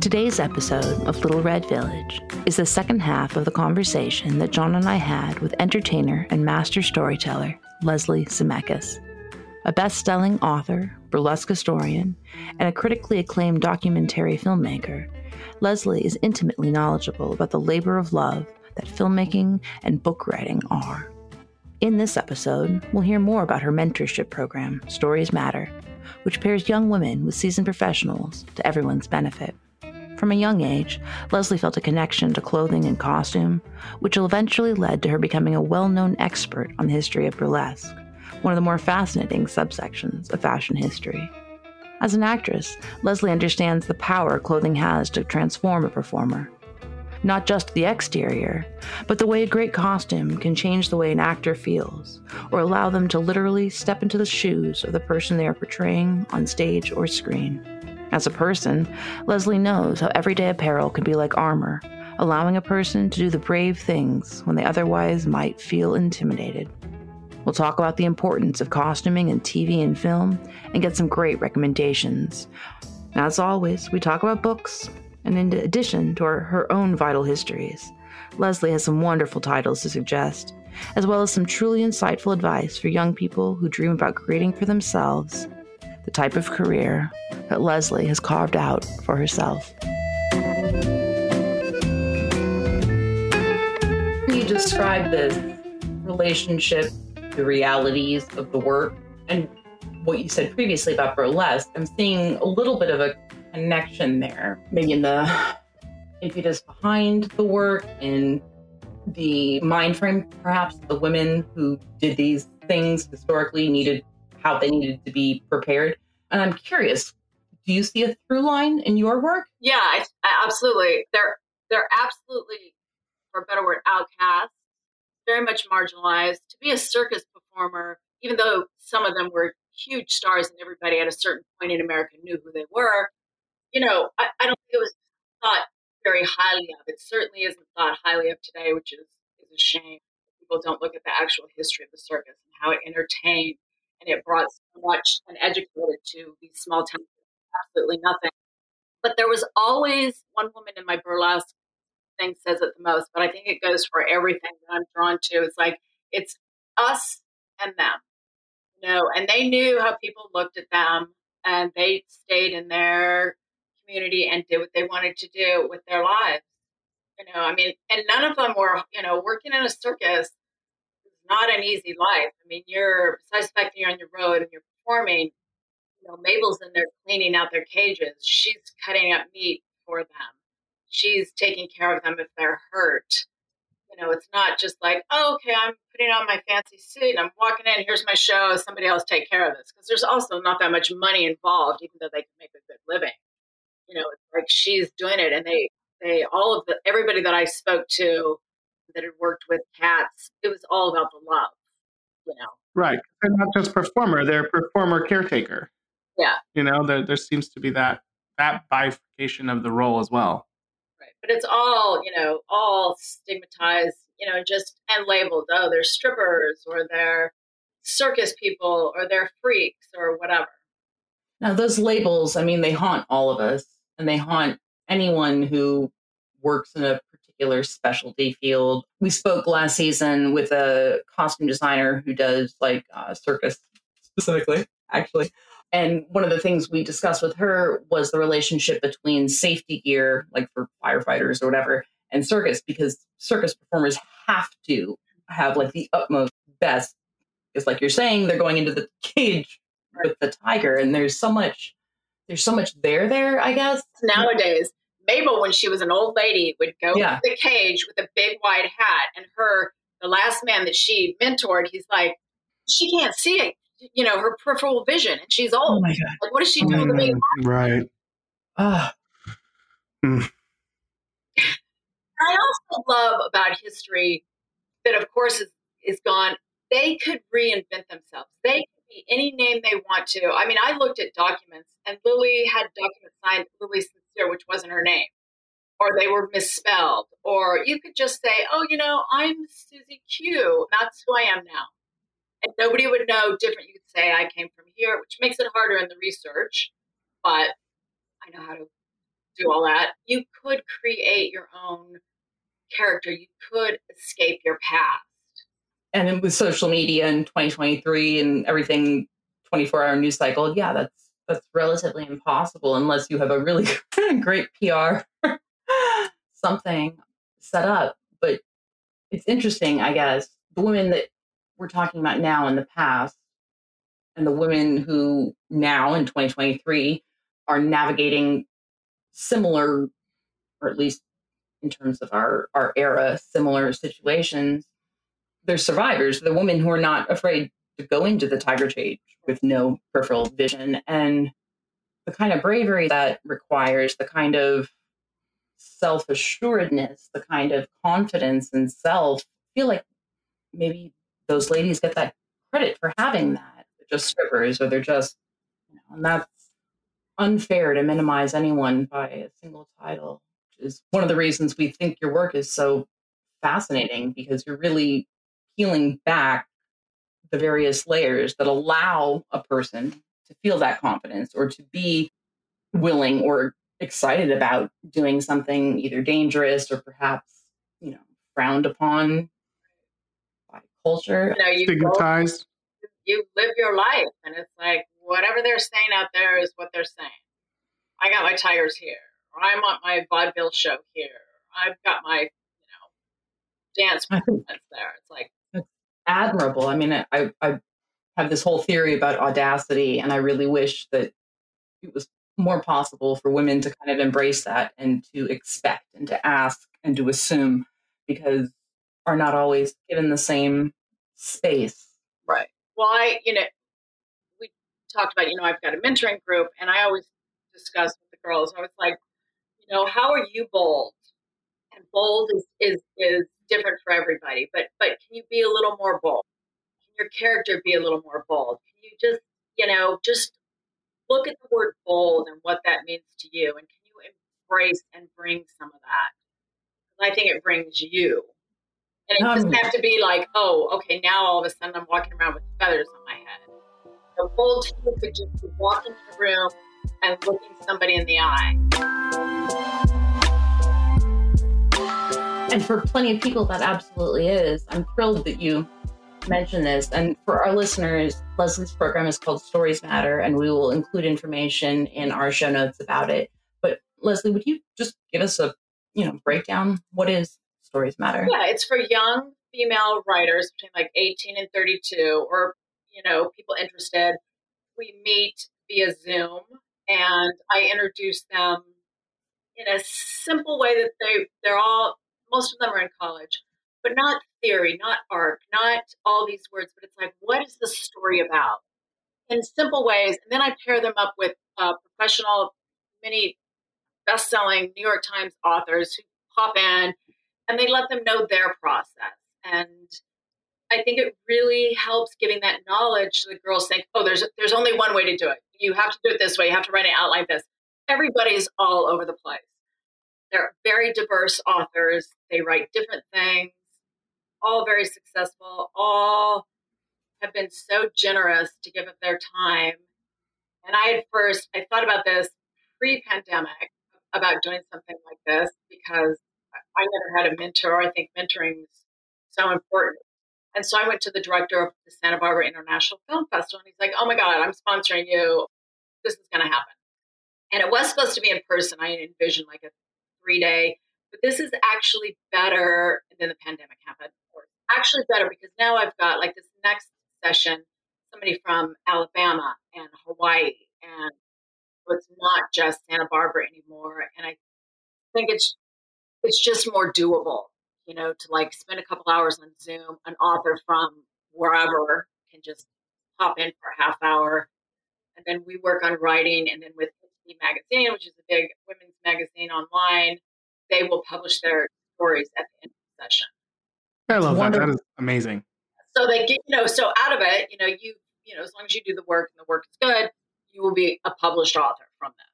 Today's episode of Little Red Village is the second half of the conversation that John and I had with entertainer and master storyteller Leslie Zemeckis. A best selling author, burlesque historian, and a critically acclaimed documentary filmmaker, Leslie is intimately knowledgeable about the labor of love that filmmaking and book writing are. In this episode, we'll hear more about her mentorship program, Stories Matter, which pairs young women with seasoned professionals to everyone's benefit. From a young age, Leslie felt a connection to clothing and costume, which eventually led to her becoming a well known expert on the history of burlesque, one of the more fascinating subsections of fashion history. As an actress, Leslie understands the power clothing has to transform a performer. Not just the exterior, but the way a great costume can change the way an actor feels, or allow them to literally step into the shoes of the person they are portraying on stage or screen. As a person, Leslie knows how everyday apparel can be like armor, allowing a person to do the brave things when they otherwise might feel intimidated. We'll talk about the importance of costuming in TV and film and get some great recommendations. As always, we talk about books, and in addition to our, her own vital histories, Leslie has some wonderful titles to suggest, as well as some truly insightful advice for young people who dream about creating for themselves the type of career that Leslie has carved out for herself. You describe the relationship, the realities of the work, and what you said previously about burlesque. I'm seeing a little bit of a connection there, maybe in the impetus behind the work and the mind frame, perhaps the women who did these things historically needed how they needed to be prepared. And I'm curious, do you see a through line in your work? Yeah, I, I absolutely. They're they're absolutely, for a better word, outcast, very much marginalized. To be a circus performer, even though some of them were huge stars and everybody at a certain point in America knew who they were, you know, I, I don't think it was thought very highly of. It certainly isn't thought highly of today, which is, is a shame. People don't look at the actual history of the circus and how it entertained and it brought so much and educated to these small towns. Absolutely nothing. But there was always one woman in my burlesque thing says it the most, but I think it goes for everything that I'm drawn to. It's like it's us and them, you know, and they knew how people looked at them, and they stayed in their community and did what they wanted to do with their lives. You know, I mean, and none of them were, you know, working in a circus is not an easy life. I mean, you're besides the fact that you're on your road and you're performing, you know, Mabel's in there cleaning out their cages. She's cutting up meat for them. She's taking care of them if they're hurt. You know, it's not just like, oh, okay, I'm putting on my fancy suit and I'm walking in. Here's my show. Somebody else take care of this because there's also not that much money involved, even though they can make a good living. You know, it's like she's doing it, and they they all of the everybody that I spoke to that had worked with cats, it was all about the love, you know. Right. They're not just performer, they're performer caretaker. Yeah. You know, there there seems to be that that bifurcation of the role as well. Right. But it's all, you know, all stigmatized, you know, just and labeled, oh, they're strippers or they're circus people or they're freaks or whatever. Now those labels, I mean, they haunt all of us and they haunt anyone who works in a particular specialty field. We spoke last season with a costume designer who does like uh, circus specifically, actually. And one of the things we discussed with her was the relationship between safety gear, like for firefighters or whatever, and circus, because circus performers have to have like the utmost best. It's like you're saying, they're going into the cage with the tiger, and there's so much, there's so much there there. I guess nowadays Mabel, when she was an old lady, would go yeah. to the cage with a big wide hat, and her the last man that she mentored, he's like, she can't see it, you know, her peripheral vision, and she's old. Oh my god! Like, what is she doing? Mm, right. Ah. Mm. I also love about history that, of course, is, is gone. They could reinvent themselves. They could be any name they want to. I mean, I looked at documents, and Lily had documents signed Lily which wasn't her name, or they were misspelled, or you could just say, "Oh, you know, I'm Susie Q. That's who I am now." and nobody would know different. You could say I came from here, which makes it harder in the research, but I know how to do all that. You could create your own character. You could escape your past. And with social media in 2023 and everything 24 hour news cycle, yeah, that's that's relatively impossible unless you have a really great PR something set up. But it's interesting, I guess, the women that we're talking about now in the past and the women who now in 2023 are navigating similar, or at least in terms of our, our era, similar situations. They're survivors. The women who are not afraid to go into the tiger cage with no peripheral vision and the kind of bravery that requires, the kind of self assuredness, the kind of confidence in self. I feel like maybe those ladies get that credit for having that. They're just strippers or they're just, you know, and that's unfair to minimize anyone by a single title, which is one of the reasons we think your work is so fascinating because you're really peeling back the various layers that allow a person to feel that confidence or to be willing or excited about doing something either dangerous or perhaps you know frowned upon by culture. You know, you stigmatized. go, you live your life and it's like whatever they're saying out there is what they're saying. I got my tigers here. Or i'm on my vaudeville show here. I've got my you know dance performance there. It's like admirable. I mean, I, I have this whole theory about audacity, and I really wish that it was more possible for women to kind of embrace that and to expect and to ask and to assume because are not always given the same space. Right. Well, I, you know, we talked about, you know, I've got a mentoring group and I always discuss with the girls, I was like, you know, how are you bold? And bold is, is, is different for everybody, but but can you be a little more bold? Can your character be a little more bold? Can you just, you know, just look at the word bold and what that means to you and can you embrace and bring some of that? I think it brings you. And it doesn't um, have to be like, oh, okay, now all of a sudden I'm walking around with feathers on my head. The bold you could just be walking in the room and looking somebody in the eye. And for plenty of people, that absolutely is. I'm thrilled that you mentioned this. And for our listeners, Leslie's program is called Stories Matter, and we will include information in our show notes about it. But Leslie, would you just give us a you know breakdown? What is Stories Matter? Yeah, it's for young female writers between like 18 and 32, or you know people interested. We meet via Zoom, and I introduce them in a simple way that they they're all most of them are in college, but not theory, not art, not all these words, but it's like, what is the story about? In simple ways. And then I pair them up with uh, professional, many best selling New York Times authors who pop in and they let them know their process. And I think it really helps giving that knowledge to the girls think, oh, there's there's only one way to do it. You have to do it this way. You have to write an outline this. Everybody's all over the place. They're very diverse authors. They write different things, all very successful, all have been so generous to give up their time. And I at first, I thought about this pre pandemic about doing something like this because I never had a mentor. I think mentoring is so important. And so I went to the director of the Santa Barbara International Film Festival, and he's like, Oh my God, I'm sponsoring you. This is going to happen. And it was supposed to be in person. I envisioned like a three day. But this is actually better than the pandemic happened. Actually better because now I've got like this next session, somebody from Alabama and Hawaii, and it's not just Santa Barbara anymore. And I think it's it's just more doable, you know, to like spend a couple hours on Zoom. An author from wherever can just hop in for a half hour, and then we work on writing. And then with Magazine, which is a big women's magazine online, they will publish their stories at the end of the session. I love that. That is amazing. So they get, you know, so out of it, you know, you, you know, as long as you do the work and the work is good, you will be a published author from this.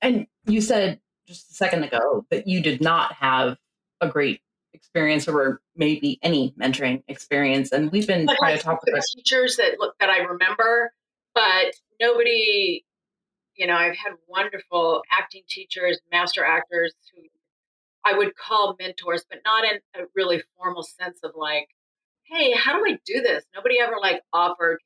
And you said just a second ago that you did not have a great experience or maybe any mentoring experience. And we've been trying to talk with teachers that look that I remember, but nobody, you know, I've had wonderful acting teachers, master actors who I would call mentors, but not in a really formal sense of like, hey, how do I do this? Nobody ever like offered,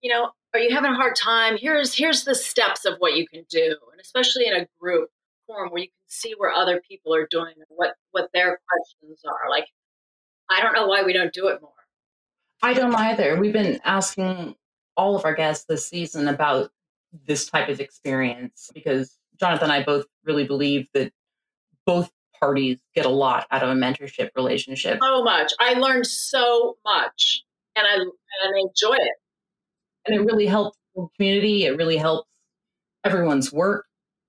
you know, are you having a hard time? Here's here's the steps of what you can do. And especially in a group form where you can see where other people are doing and what what their questions are. Like I don't know why we don't do it more. I don't either. We've been asking all of our guests this season about this type of experience because Jonathan and I both really believe that both parties get a lot out of a mentorship relationship. So much. I learned so much and I and I enjoy it. And it really helps the community. It really helps everyone's work.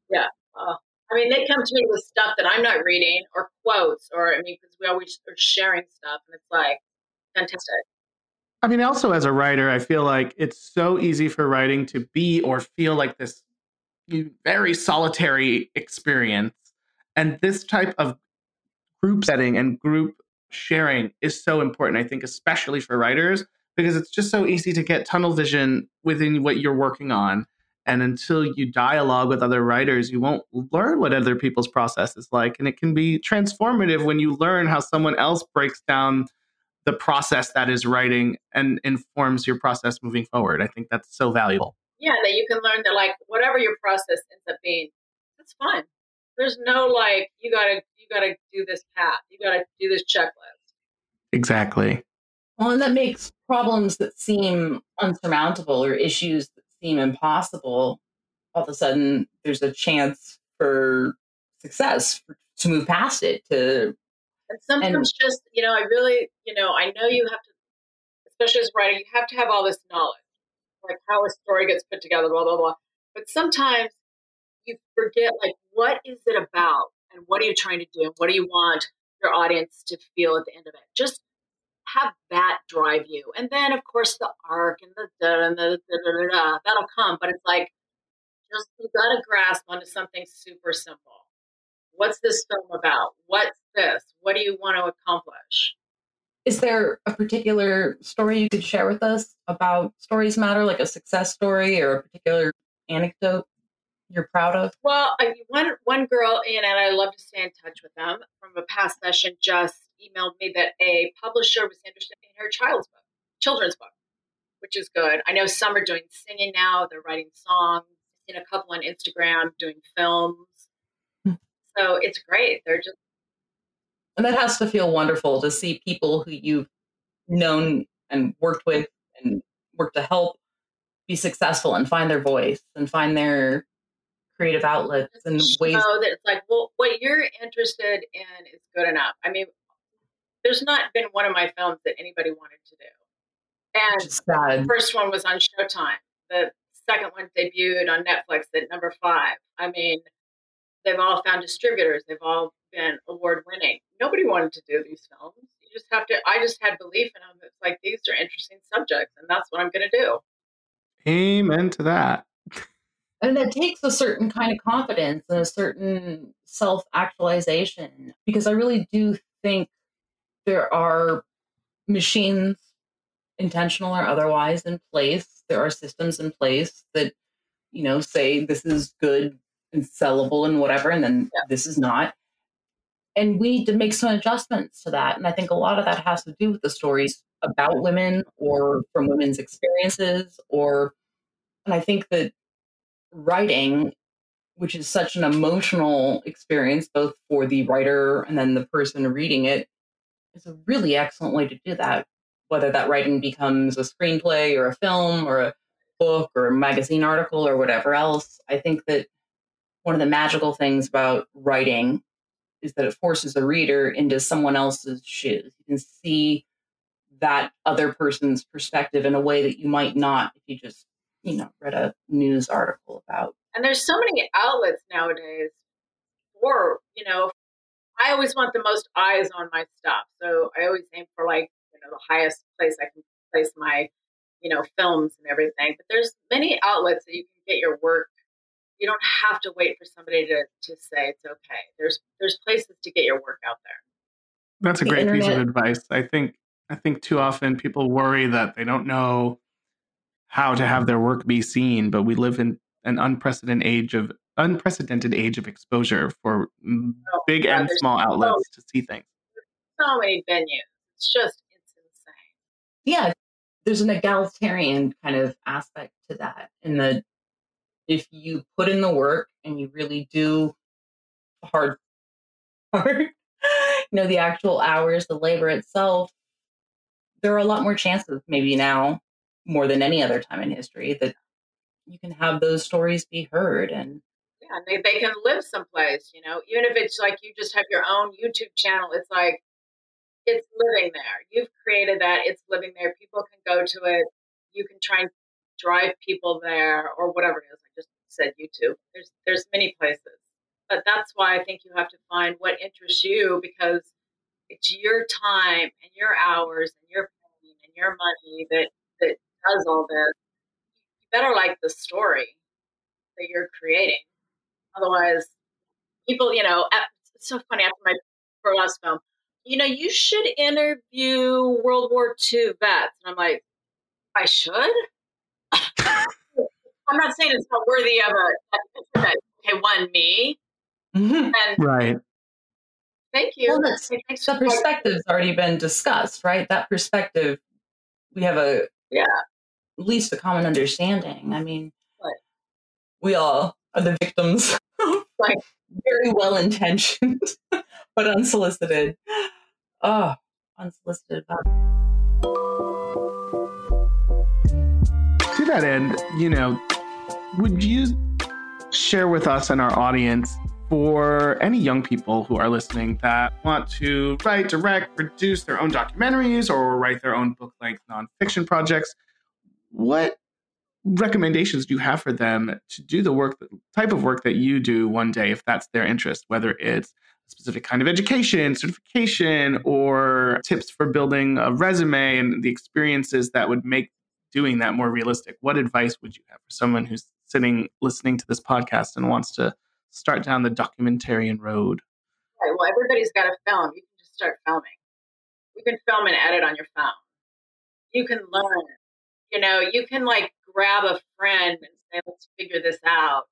Yeah. Uh, I mean, they come to me with stuff that I'm not reading or quotes, or I mean, because we always are sharing stuff, and it's like fantastic. I mean, also as a writer, I feel like it's so easy for writing to be or feel like this very solitary experience. And this type of group setting and group sharing is so important, I think, especially for writers, because it's just so easy to get tunnel vision within what you're working on. And until you dialogue with other writers, you won't learn what other people's process is like. And it can be transformative when you learn how someone else breaks down the process that is writing and informs your process moving forward. I think that's so valuable. Yeah, that you can learn that like whatever your process ends up being, it's fun. There's no like you gotta you gotta do this path, you gotta do this checklist. Exactly. Well, and that makes problems that seem unsurmountable or issues that seem impossible, all of a sudden there's a chance for success to move past it to and sometimes and, just, you know, I really, you know, I know you have to, especially as a writer, you have to have all this knowledge, like how a story gets put together, blah, blah, blah. But sometimes you forget, like, what is it about? And what are you trying to do? And what do you want your audience to feel at the end of it? Just have that drive you. And then, of course, the arc and the da the da, da, da, da, that'll come. But it's like, just you got to grasp onto something super simple. What's this film about? What's this? What do you want to accomplish? Is there a particular story you could share with us about Stories Matter, like a success story or a particular anecdote you're proud of? Well, I, one one girl, and I love to stay in touch with them from a past session, just emailed me that a publisher was interested in her child's book, children's book, which is good. I know some are doing singing now; they're writing songs. I've seen a couple on Instagram doing films. So it's great. They're just and that has to feel wonderful to see people who you've known and worked with and worked to help be successful and find their voice and find their creative outlets and ways. that it's like, well, what you're interested in is good enough. I mean, there's not been one of my films that anybody wanted to do. And the first one was on Showtime. The second one debuted on Netflix at number five. I mean, they've all found distributors. They've all been award winning. Nobody wanted to do these films. You just have to. I just had belief in them. It's like these are interesting subjects, and that's what I'm going to do. Amen to that. And that takes a certain kind of confidence and a certain self actualization because I really do think there are machines, intentional or otherwise, in place. There are systems in place that, you know, say this is good and sellable and whatever, and then yeah. this is not and we need to make some adjustments to that. And I think a lot of that has to do with the stories about women or from women's experiences or and I think that writing, which is such an emotional experience both for the writer and then the person reading it, is a really excellent way to do that. Whether that writing becomes a screenplay or a film or a book or a magazine article or whatever else, I think that one of the magical things about writing is that it forces the reader into someone else's shoes. You can see that other person's perspective in a way that you might not if you just, you know, read a news article about. And there's so many outlets nowadays for, you know, I always want the most eyes on my stuff. So I always aim for like, you know, the highest place I can place my, you know, films and everything. But there's many outlets that you can get your work you don't have to wait for somebody to, to say it's okay. There's there's places to get your work out there. That's a great internet. piece of advice. I think I think too often people worry that they don't know how to have their work be seen, but we live in an unprecedented age of unprecedented age of exposure for oh, big yeah, and small outlets so, to see things. So many venues. It's just it's insane. Yeah, there's an egalitarian kind of aspect to that in the if you put in the work and you really do hard hard you know the actual hours the labor itself there are a lot more chances maybe now more than any other time in history that you can have those stories be heard and yeah they, they can live someplace you know? Even if it's like you just have your own youtube channel it's like it's living there. You've created that it's living there. People can go to it. You can try and drive people there or whatever it is said youtube there's there's many places. But that's why i think you have to find what interests you because it's your time and your hours and your pain and your money that that does all this. You better like the story that you're creating. Otherwise people you know it's so funny after my burlesque film you know you should interview world war ii vets. And i'm like i should I'm not saying it's not worthy of a, that okay, one me. Mm-hmm. And right. Thank you. Well, that's, the perspective's already been discussed, right? That perspective, we have a yeah, at least a common understanding. I mean, right. we all are the victims, like very well intentioned but unsolicited. Oh, unsolicited to that end, you know, would you share with us and our audience for any young people who are listening that want to write, direct, produce their own documentaries or write their own book length nonfiction projects? What recommendations do you have for them to do the work, the type of work that you do one day, if that's their interest, whether it's a specific kind of education, certification, or tips for building a resume and the experiences that would make doing that more realistic, what advice would you have for someone who's sitting listening to this podcast and wants to start down the documentarian road? Right. Well, everybody's got a film. You can just start filming. You can film and edit on your phone. You can learn. You know, you can like grab a friend and say, let's figure this out.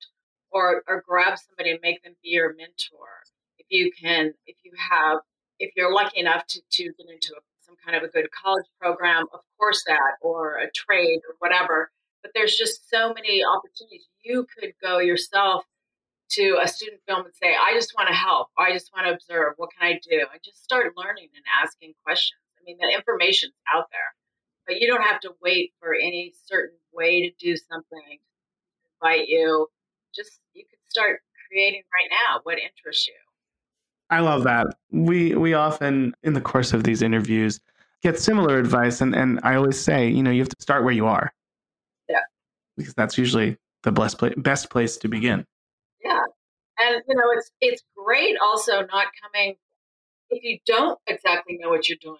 Or, or grab somebody and make them be your mentor. If you can, if you have, if you're lucky enough to, to get into a some kind of a good college program, of course, that, or a trade or whatever. But there's just so many opportunities. You could go yourself to a student film and say, I just want to help. I just want to observe. What can I do? And just start learning and asking questions. I mean, the information's out there, but you don't have to wait for any certain way to do something invite you. Just, you could start creating right now what interests you. I love that. We we often in the course of these interviews get similar advice and and I always say, you know, you have to start where you are. Yeah. Because that's usually the best place best place to begin. Yeah. And you know, it's it's great also not coming if you don't exactly know what you're doing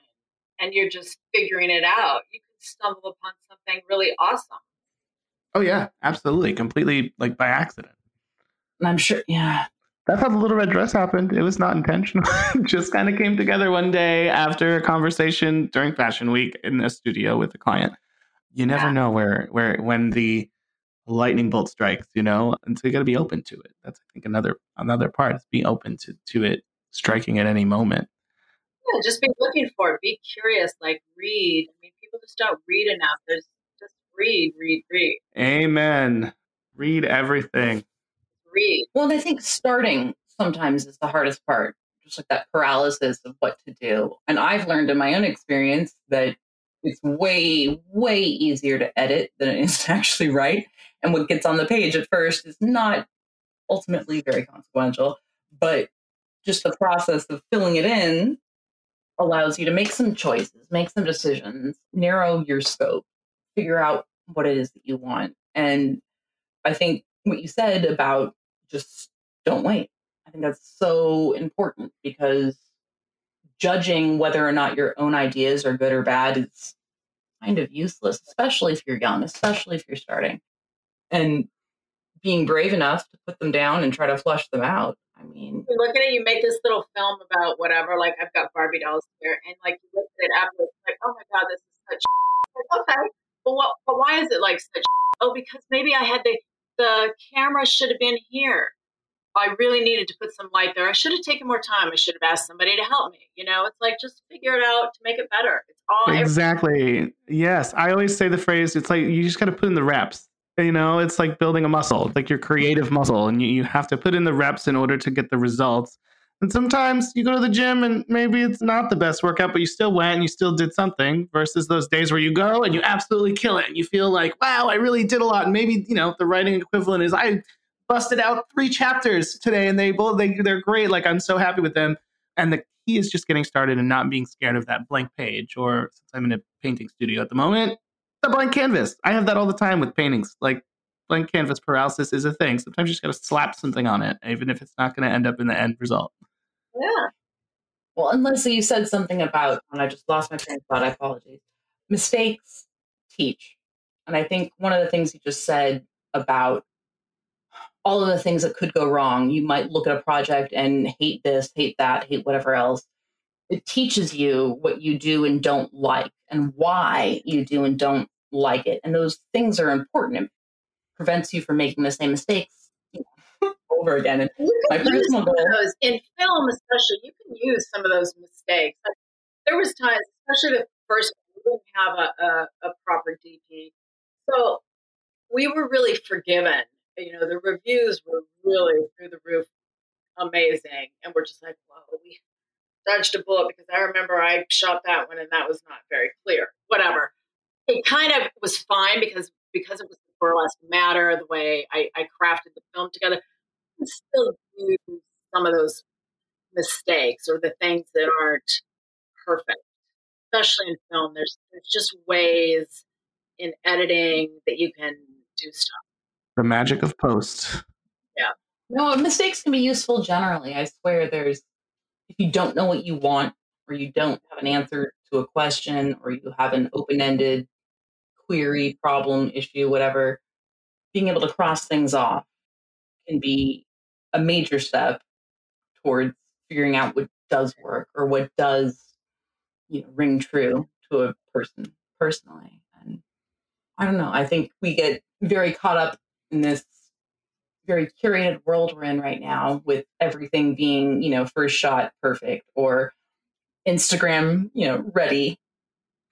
and you're just figuring it out, you can stumble upon something really awesome. Oh yeah, absolutely. Completely like by accident. And I'm sure yeah. That's how the little red dress happened. It was not intentional. just kind of came together one day after a conversation during fashion week in a studio with a client. You never yeah. know where where when the lightning bolt strikes, you know, and so you got to be open to it. That's I think another another part is be open to to it striking at any moment. Yeah, just be looking for it. Be curious. Like read. I mean, people just don't read enough. There's just read, read, read. Amen. Read everything read. Well, I think starting sometimes is the hardest part, just like that paralysis of what to do. And I've learned in my own experience that it's way, way easier to edit than it is to actually write. And what gets on the page at first is not ultimately very consequential, but just the process of filling it in allows you to make some choices, make some decisions, narrow your scope, figure out what it is that you want. And I think what you said about just don't wait. I think that's so important because judging whether or not your own ideas are good or bad is kind of useless, especially if you're young, especially if you're starting. And being brave enough to put them down and try to flush them out, I mean, you look at it, you make this little film about whatever. Like I've got Barbie dolls here, and like you look at it afterwards, like, oh my god, this is such. Like, okay, but what? But why is it like such? Oh, because maybe I had the the camera should have been here. I really needed to put some light there. I should have taken more time. I should have asked somebody to help me. You know, it's like just figure it out to make it better. It's all exactly. Yes, I always say the phrase. It's like you just got to put in the reps. You know, it's like building a muscle, like your creative muscle, and you, you have to put in the reps in order to get the results. And sometimes you go to the gym and maybe it's not the best workout, but you still went and you still did something versus those days where you go and you absolutely kill it and you feel like, wow, I really did a lot. And maybe, you know, the writing equivalent is I busted out three chapters today and they both they, they're great. Like I'm so happy with them. And the key is just getting started and not being scared of that blank page. Or since I'm in a painting studio at the moment, the blank canvas. I have that all the time with paintings. Like blank canvas paralysis is a thing. Sometimes you just got to slap something on it, even if it's not going to end up in the end result. Yeah. Well, Leslie, you said something about, and I just lost my train of thought. I apologize. Mistakes teach. And I think one of the things you just said about all of the things that could go wrong. You might look at a project and hate this, hate that, hate whatever else. It teaches you what you do and don't like and why you do and don't like it. And those things are important. It prevents you from making the same mistakes over again. And my personal goal those, in film, especially, you can use some of those mistakes. There was times, especially the first, we didn't have a, a, a proper DP, so we were really forgiven you know, the reviews were really through the roof amazing. And we're just like, whoa, we dodged a bullet because I remember I shot that one and that was not very clear. Whatever. It kind of was fine because because it was burlesque matter, the way I, I crafted the film together, I still use some of those mistakes or the things that aren't perfect. Especially in film, there's there's just ways in editing that you can do stuff. The magic of post. Yeah. No, mistakes can be useful generally. I swear there's if you don't know what you want or you don't have an answer to a question or you have an open-ended query, problem, issue, whatever, being able to cross things off can be a major step towards figuring out what does work or what does you know ring true to a person personally and i don't know i think we get very caught up in this very curated world we're in right now with everything being, you know, first shot perfect or Instagram, you know, ready.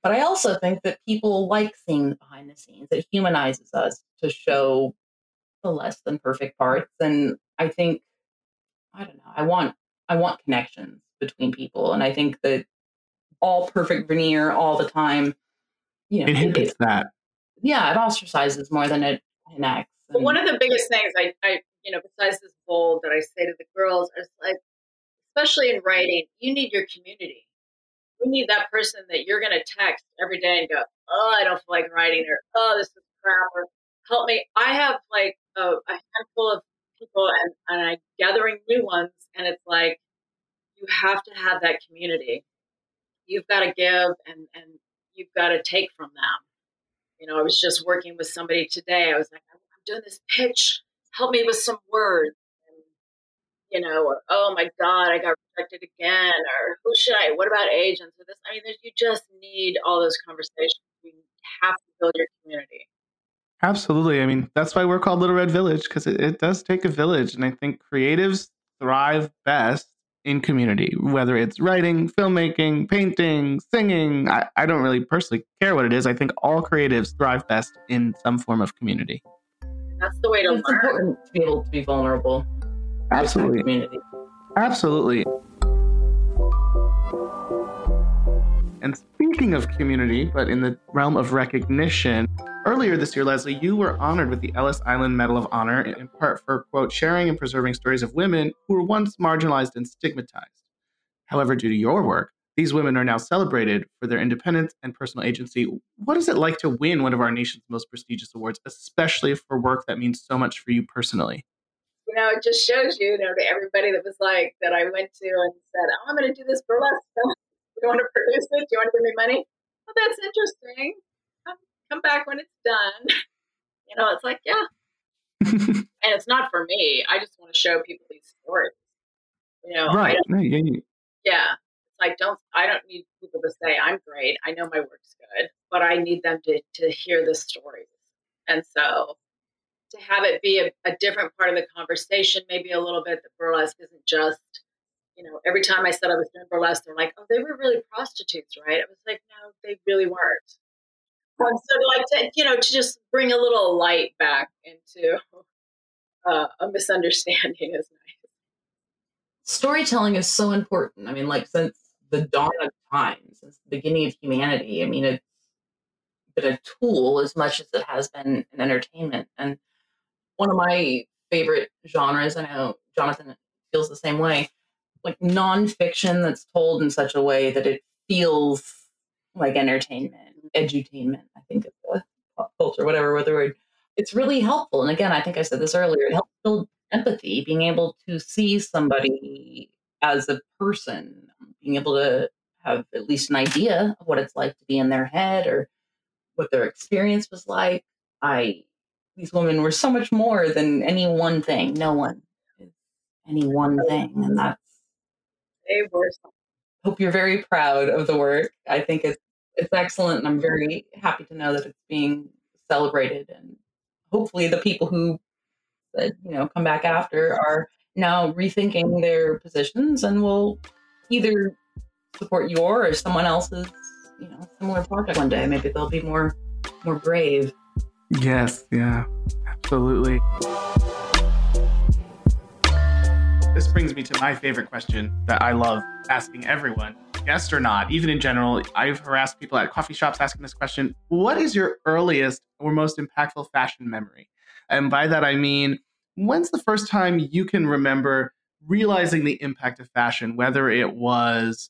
But I also think that people like seeing the behind the scenes. It humanizes us to show the less than perfect parts. And I think, I don't know, I want I want connections between people. And I think that all perfect veneer all the time, you know, it inhibits that. Yeah, it ostracizes more than it connects. But one of the biggest things I, I, you know, besides this bold that I say to the girls is like, especially in writing, you need your community. You need that person that you're going to text every day and go, oh, I don't feel like writing, or oh, this is crap, or help me. I have like a, a handful of people, and, and I'm gathering new ones, and it's like you have to have that community. You've got to give, and and you've got to take from them. You know, I was just working with somebody today. I was like, I'm doing this pitch. Help me with some words. And, you know, or, oh my God, I got rejected again. Or who should I, what about agents? Or this, I mean, you just need all those conversations. You have to build your community. Absolutely. I mean, that's why we're called Little Red Village because it, it does take a village. And I think creatives thrive best in community, whether it's writing, filmmaking, painting, singing. I, I don't really personally care what it is. I think all creatives thrive best in some form of community. That's the way to it's learn. important to be able to be vulnerable. Absolutely. Community. Absolutely. And speaking of community, but in the realm of recognition, earlier this year, Leslie, you were honored with the Ellis Island Medal of Honor in part for, quote, sharing and preserving stories of women who were once marginalized and stigmatized. However, due to your work, these women are now celebrated for their independence and personal agency. What is it like to win one of our nation's most prestigious awards, especially for work that means so much for you personally? You know, it just shows you, you know, to everybody that was like, that I went to and said, oh, I'm going to do this burlesque film. You want to produce it? Do you want to give me money? Well, that's interesting. Come, come back when it's done. You know, it's like, yeah. and it's not for me. I just want to show people these stories. You know, right. Yeah, yeah. yeah. It's like don't I don't need people to say I'm great. I know my work's good, but I need them to to hear the stories. And so to have it be a, a different part of the conversation, maybe a little bit that burlesque isn't just, you know, every time I said I was doing burlesque, they're like, oh, they were really prostitutes, right? I was like, no, they really weren't. Um, so like to, you know, to just bring a little light back into uh, a misunderstanding is nice. Storytelling is so important. I mean, like since the dawn of time, since the beginning of humanity, I mean, it's been a tool as much as it has been an entertainment. And one of my favorite genres, I know Jonathan feels the same way, like nonfiction that's told in such a way that it feels like entertainment, edutainment, I think it's the culture, whatever the word. It's really helpful. And again, I think I said this earlier, it helps build empathy, being able to see somebody as a person, being able to have at least an idea of what it's like to be in their head or what their experience was like. I these women were so much more than any one thing. No one is any one thing, and that's they were. Hope you're very proud of the work. I think it's it's excellent, and I'm very happy to know that it's being celebrated. And hopefully, the people who said you know come back after are now rethinking their positions and will either support your or someone else's you know similar project one day. Maybe they'll be more more brave. Yes, yeah, absolutely. This brings me to my favorite question that I love asking everyone, guest or not, even in general. I've harassed people at coffee shops asking this question What is your earliest or most impactful fashion memory? And by that, I mean, when's the first time you can remember realizing the impact of fashion, whether it was,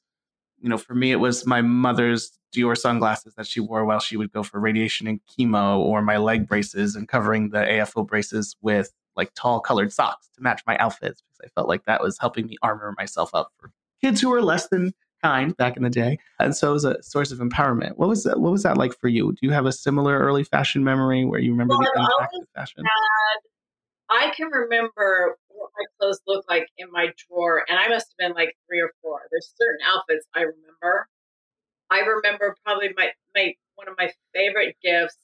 you know, for me, it was my mother's Dior sunglasses that she wore while she would go for radiation and chemo, or my leg braces and covering the AFO braces with like tall colored socks to match my outfits because I felt like that was helping me armor myself up for kids who were less than kind back in the day. And so it was a source of empowerment. What was that? What was that like for you? Do you have a similar early fashion memory where you remember well, the impact of fashion? Had, I can remember what my clothes look like in my drawer, and I must have been like three or four. There's certain outfits I remember I remember probably my, my one of my favorite gifts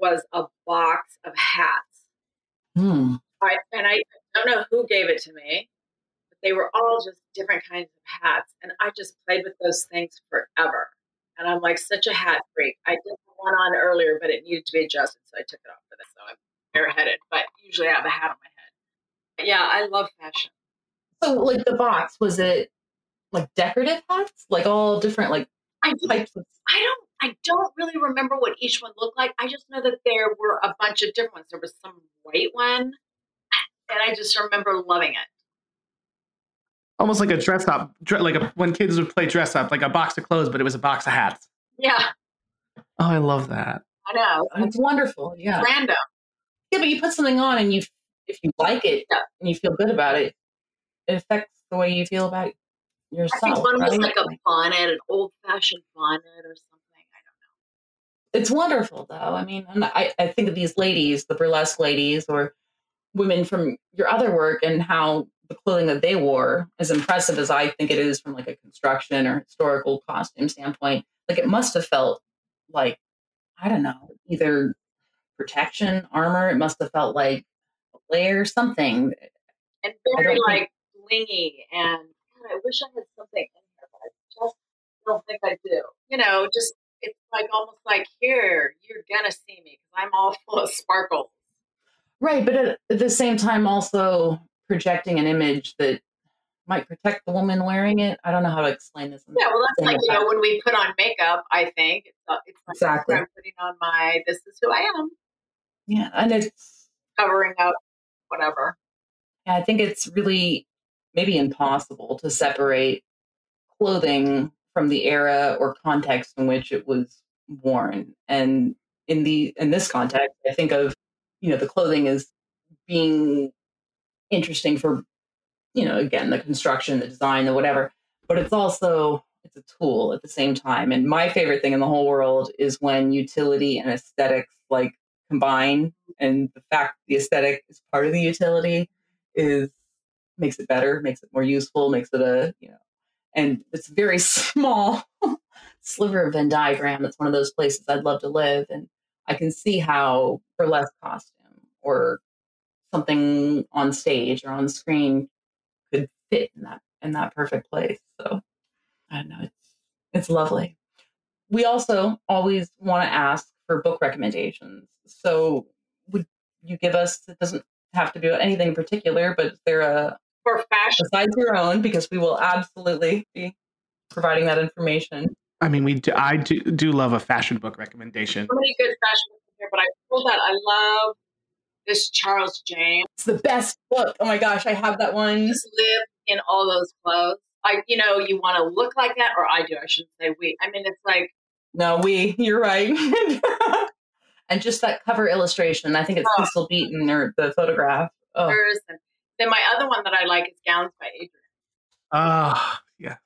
was a box of hats. Hmm. I, and I don't know who gave it to me, but they were all just different kinds of hats. And I just played with those things forever. And I'm like such a hat freak. I did one on earlier, but it needed to be adjusted, so I took it off for this. So I'm bareheaded, but usually I have a hat on my head. But yeah, I love fashion. So, like the box, was it like decorative hats, like all different, like I, I don't I don't really remember what each one looked like. I just know that there were a bunch of different ones. There was some white one, and I just remember loving it. Almost like a dress up, like a, when kids would play dress up, like a box of clothes, but it was a box of hats. Yeah. Oh, I love that. I know. It's wonderful. Yeah. random. Yeah, but you put something on, and you, if you like it, yeah. and you feel good about it, it affects the way you feel about yourself. I think one right? was like a bonnet, an old fashioned bonnet or something. I don't know. It's wonderful though. I mean, I, I think of these ladies, the burlesque ladies or women from your other work and how the clothing that they wore, as impressive as I think it is from like a construction or historical costume standpoint, like it must have felt like, I don't know, either protection, armor. It must have felt like layer, something. And very like blingy and I wish I had something in here, but I just don't think I do. You know, just it's like almost like here, you're gonna see me because I'm all full of sparkles. Right, but at, the same time, also projecting an image that might protect the woman wearing it. I don't know how to explain this. Yeah, well, that's like you know when we put on makeup. I think it's, it's like exactly. I'm putting on my. This is who I am. Yeah, and it's covering up whatever. Yeah, I think it's really maybe impossible to separate clothing from the era or context in which it was worn. And in the in this context, I think of you know the clothing as being interesting for you know again the construction, the design, the whatever. But it's also it's a tool at the same time. And my favorite thing in the whole world is when utility and aesthetics like combine, and the fact the aesthetic is part of the utility is makes it better, makes it more useful, makes it a, you know, and it's very small sliver of Venn diagram. It's one of those places I'd love to live. And I can see how burlesque costume or something on stage or on screen could fit in that in that perfect place. So I don't know, it's it's lovely. We also always want to ask for book recommendations. So would you give us it doesn't have to do anything in particular, but is there a for fashion besides your own, because we will absolutely be providing that information. I mean, we do, I do, do love a fashion book recommendation. So many good fashion books here, but I feel that I love this Charles James. It's the best book. Oh my gosh, I have that one. Just live in all those clothes. I, you know, you want to look like that, or I do. I shouldn't say we. I mean, it's like no, we. You're right. and just that cover illustration. I think it's oh. Cecil Beaton or the photograph. Oh. Then my other one that I like is Gowns by Adrian. Ah, uh, yes.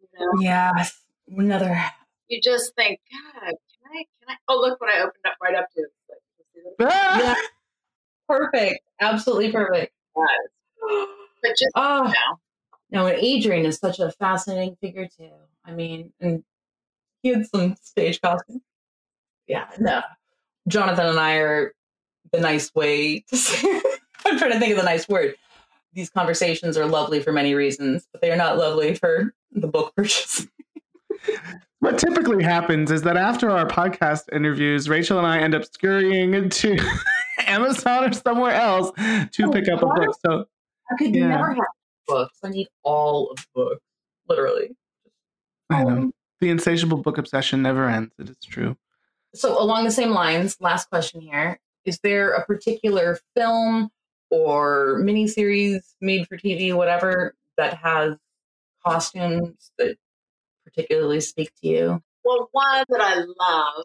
You know? Yes. Another. You just think, God, can I? Can I? Oh, look what I opened up right up to. Ah! yeah. Perfect. Absolutely perfect. Yes. But just oh. you know. No, and Adrian is such a fascinating figure too. I mean, and he had some stage costume. Yeah, no. Jonathan and I are the nice way to say. I'm trying to think of the nice word. These conversations are lovely for many reasons, but they are not lovely for the book purchase. what typically happens is that after our podcast interviews, Rachel and I end up scurrying to Amazon or somewhere else to oh, pick up a book. So I could yeah. never have books. I need all of the books, literally. I know. Um, The insatiable book obsession never ends. It is true. So, along the same lines, last question here: Is there a particular film or miniseries made for TV, whatever, that has costumes that particularly speak to you? Well, one that I love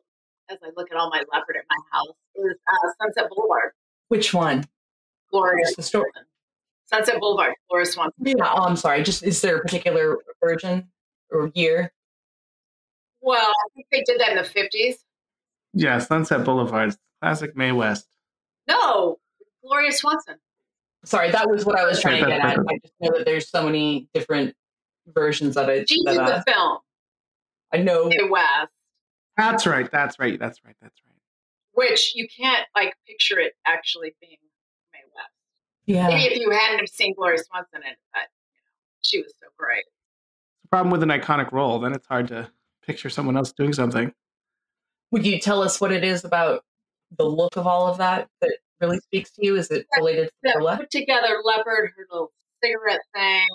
as I look at all my leopard at my house is uh, Sunset Boulevard. Which one? Gloria the story? Sunset Boulevard, Gloria Swanson. Yeah, oh, I'm sorry. Just is there a particular version or year? Well, I think they did that in the 50s. Yeah, Sunset Boulevard, classic Mae West. No, Gloria Swanson. Sorry, that was what I was trying to get at. I just know that there's so many different versions of it. She did uh, the film. I know. Mae West. That's right. That's right. That's right. That's right. Which you can't like picture it actually being Mae West. Yeah. Maybe if you hadn't have seen Gloria Swanson in it, but you know, she was so great. The problem with an iconic role, then it's hard to picture someone else doing something. Would you tell us what it is about the look of all of that that really speaks to you? Is it related to the left? Put together leopard, her little cigarette thing,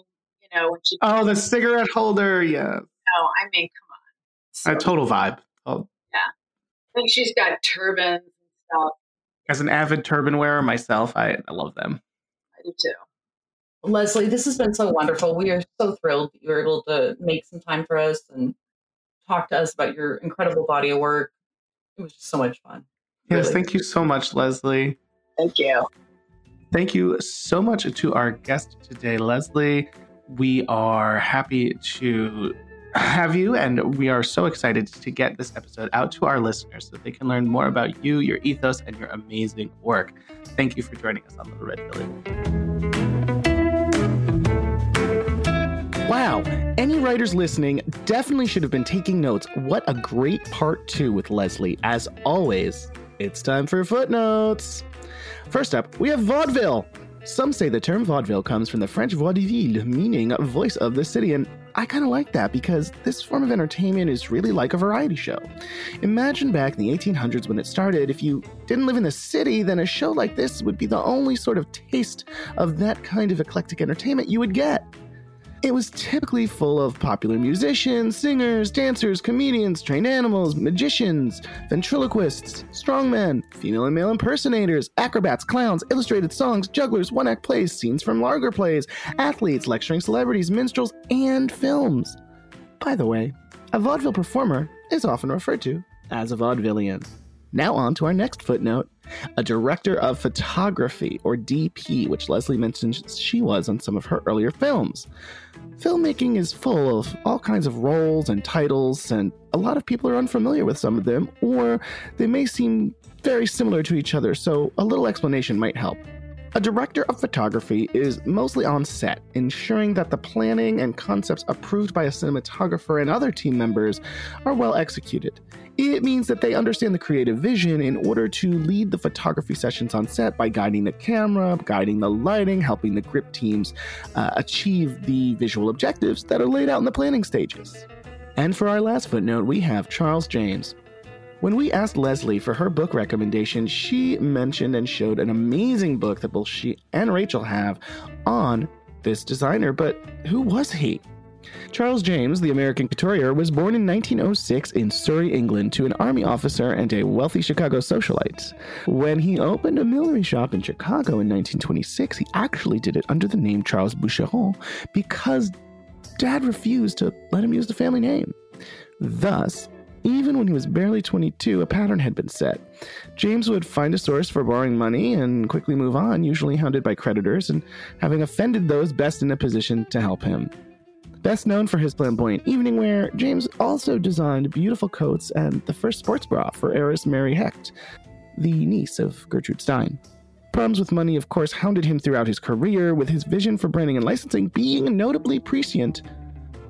you know. When she oh, the cigarette holder, yeah. No, I mean, come on. So, a total vibe. Oh. Yeah. I think she's got turbans and stuff. As an avid turban wearer myself, I, I love them. I do too. Leslie, this has been so wonderful. We are so thrilled that you were able to make some time for us and talk to us about your incredible body of work. It was just so much fun. Yes, really. thank you so much, Leslie. Thank you. Thank you so much to our guest today, Leslie. We are happy to have you, and we are so excited to get this episode out to our listeners so they can learn more about you, your ethos, and your amazing work. Thank you for joining us on Little Red Village. Wow, any writers listening definitely should have been taking notes. What a great part two with Leslie. As always, it's time for footnotes. First up, we have vaudeville. Some say the term vaudeville comes from the French voix de ville, meaning voice of the city, and I kind of like that because this form of entertainment is really like a variety show. Imagine back in the 1800s when it started, if you didn't live in the city, then a show like this would be the only sort of taste of that kind of eclectic entertainment you would get. It was typically full of popular musicians, singers, dancers, comedians, trained animals, magicians, ventriloquists, strongmen, female and male impersonators, acrobats, clowns, illustrated songs, jugglers, one act plays, scenes from larger plays, athletes, lecturing celebrities, minstrels, and films. By the way, a vaudeville performer is often referred to as a vaudevillian. Now, on to our next footnote a director of photography, or DP, which Leslie mentioned she was on some of her earlier films. Filmmaking is full of all kinds of roles and titles, and a lot of people are unfamiliar with some of them, or they may seem very similar to each other, so a little explanation might help. A director of photography is mostly on set, ensuring that the planning and concepts approved by a cinematographer and other team members are well executed. It means that they understand the creative vision in order to lead the photography sessions on set by guiding the camera, guiding the lighting, helping the grip teams uh, achieve the visual objectives that are laid out in the planning stages. And for our last footnote, we have Charles James. When we asked Leslie for her book recommendation, she mentioned and showed an amazing book that both she and Rachel have on this designer, but who was he? Charles James, the American couturier, was born in 1906 in Surrey, England, to an army officer and a wealthy Chicago socialite. When he opened a millinery shop in Chicago in 1926, he actually did it under the name Charles Boucheron because dad refused to let him use the family name. Thus, even when he was barely 22, a pattern had been set. James would find a source for borrowing money and quickly move on, usually hounded by creditors and having offended those best in a position to help him. Best known for his flamboyant evening wear, James also designed beautiful coats and the first sports bra for heiress Mary Hecht, the niece of Gertrude Stein. Problems with money, of course, hounded him throughout his career, with his vision for branding and licensing being notably prescient.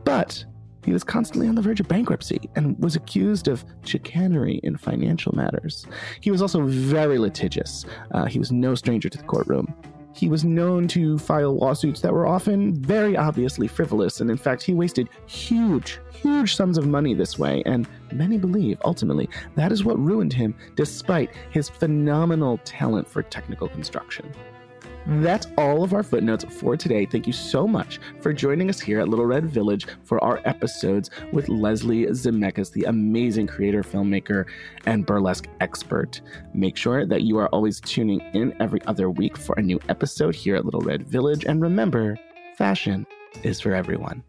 But he was constantly on the verge of bankruptcy and was accused of chicanery in financial matters. He was also very litigious. Uh, he was no stranger to the courtroom. He was known to file lawsuits that were often very obviously frivolous, and in fact, he wasted huge, huge sums of money this way, and many believe, ultimately, that is what ruined him despite his phenomenal talent for technical construction. That's all of our footnotes for today. Thank you so much for joining us here at Little Red Village for our episodes with Leslie Zemeckis, the amazing creator, filmmaker, and burlesque expert. Make sure that you are always tuning in every other week for a new episode here at Little Red Village. And remember, fashion is for everyone.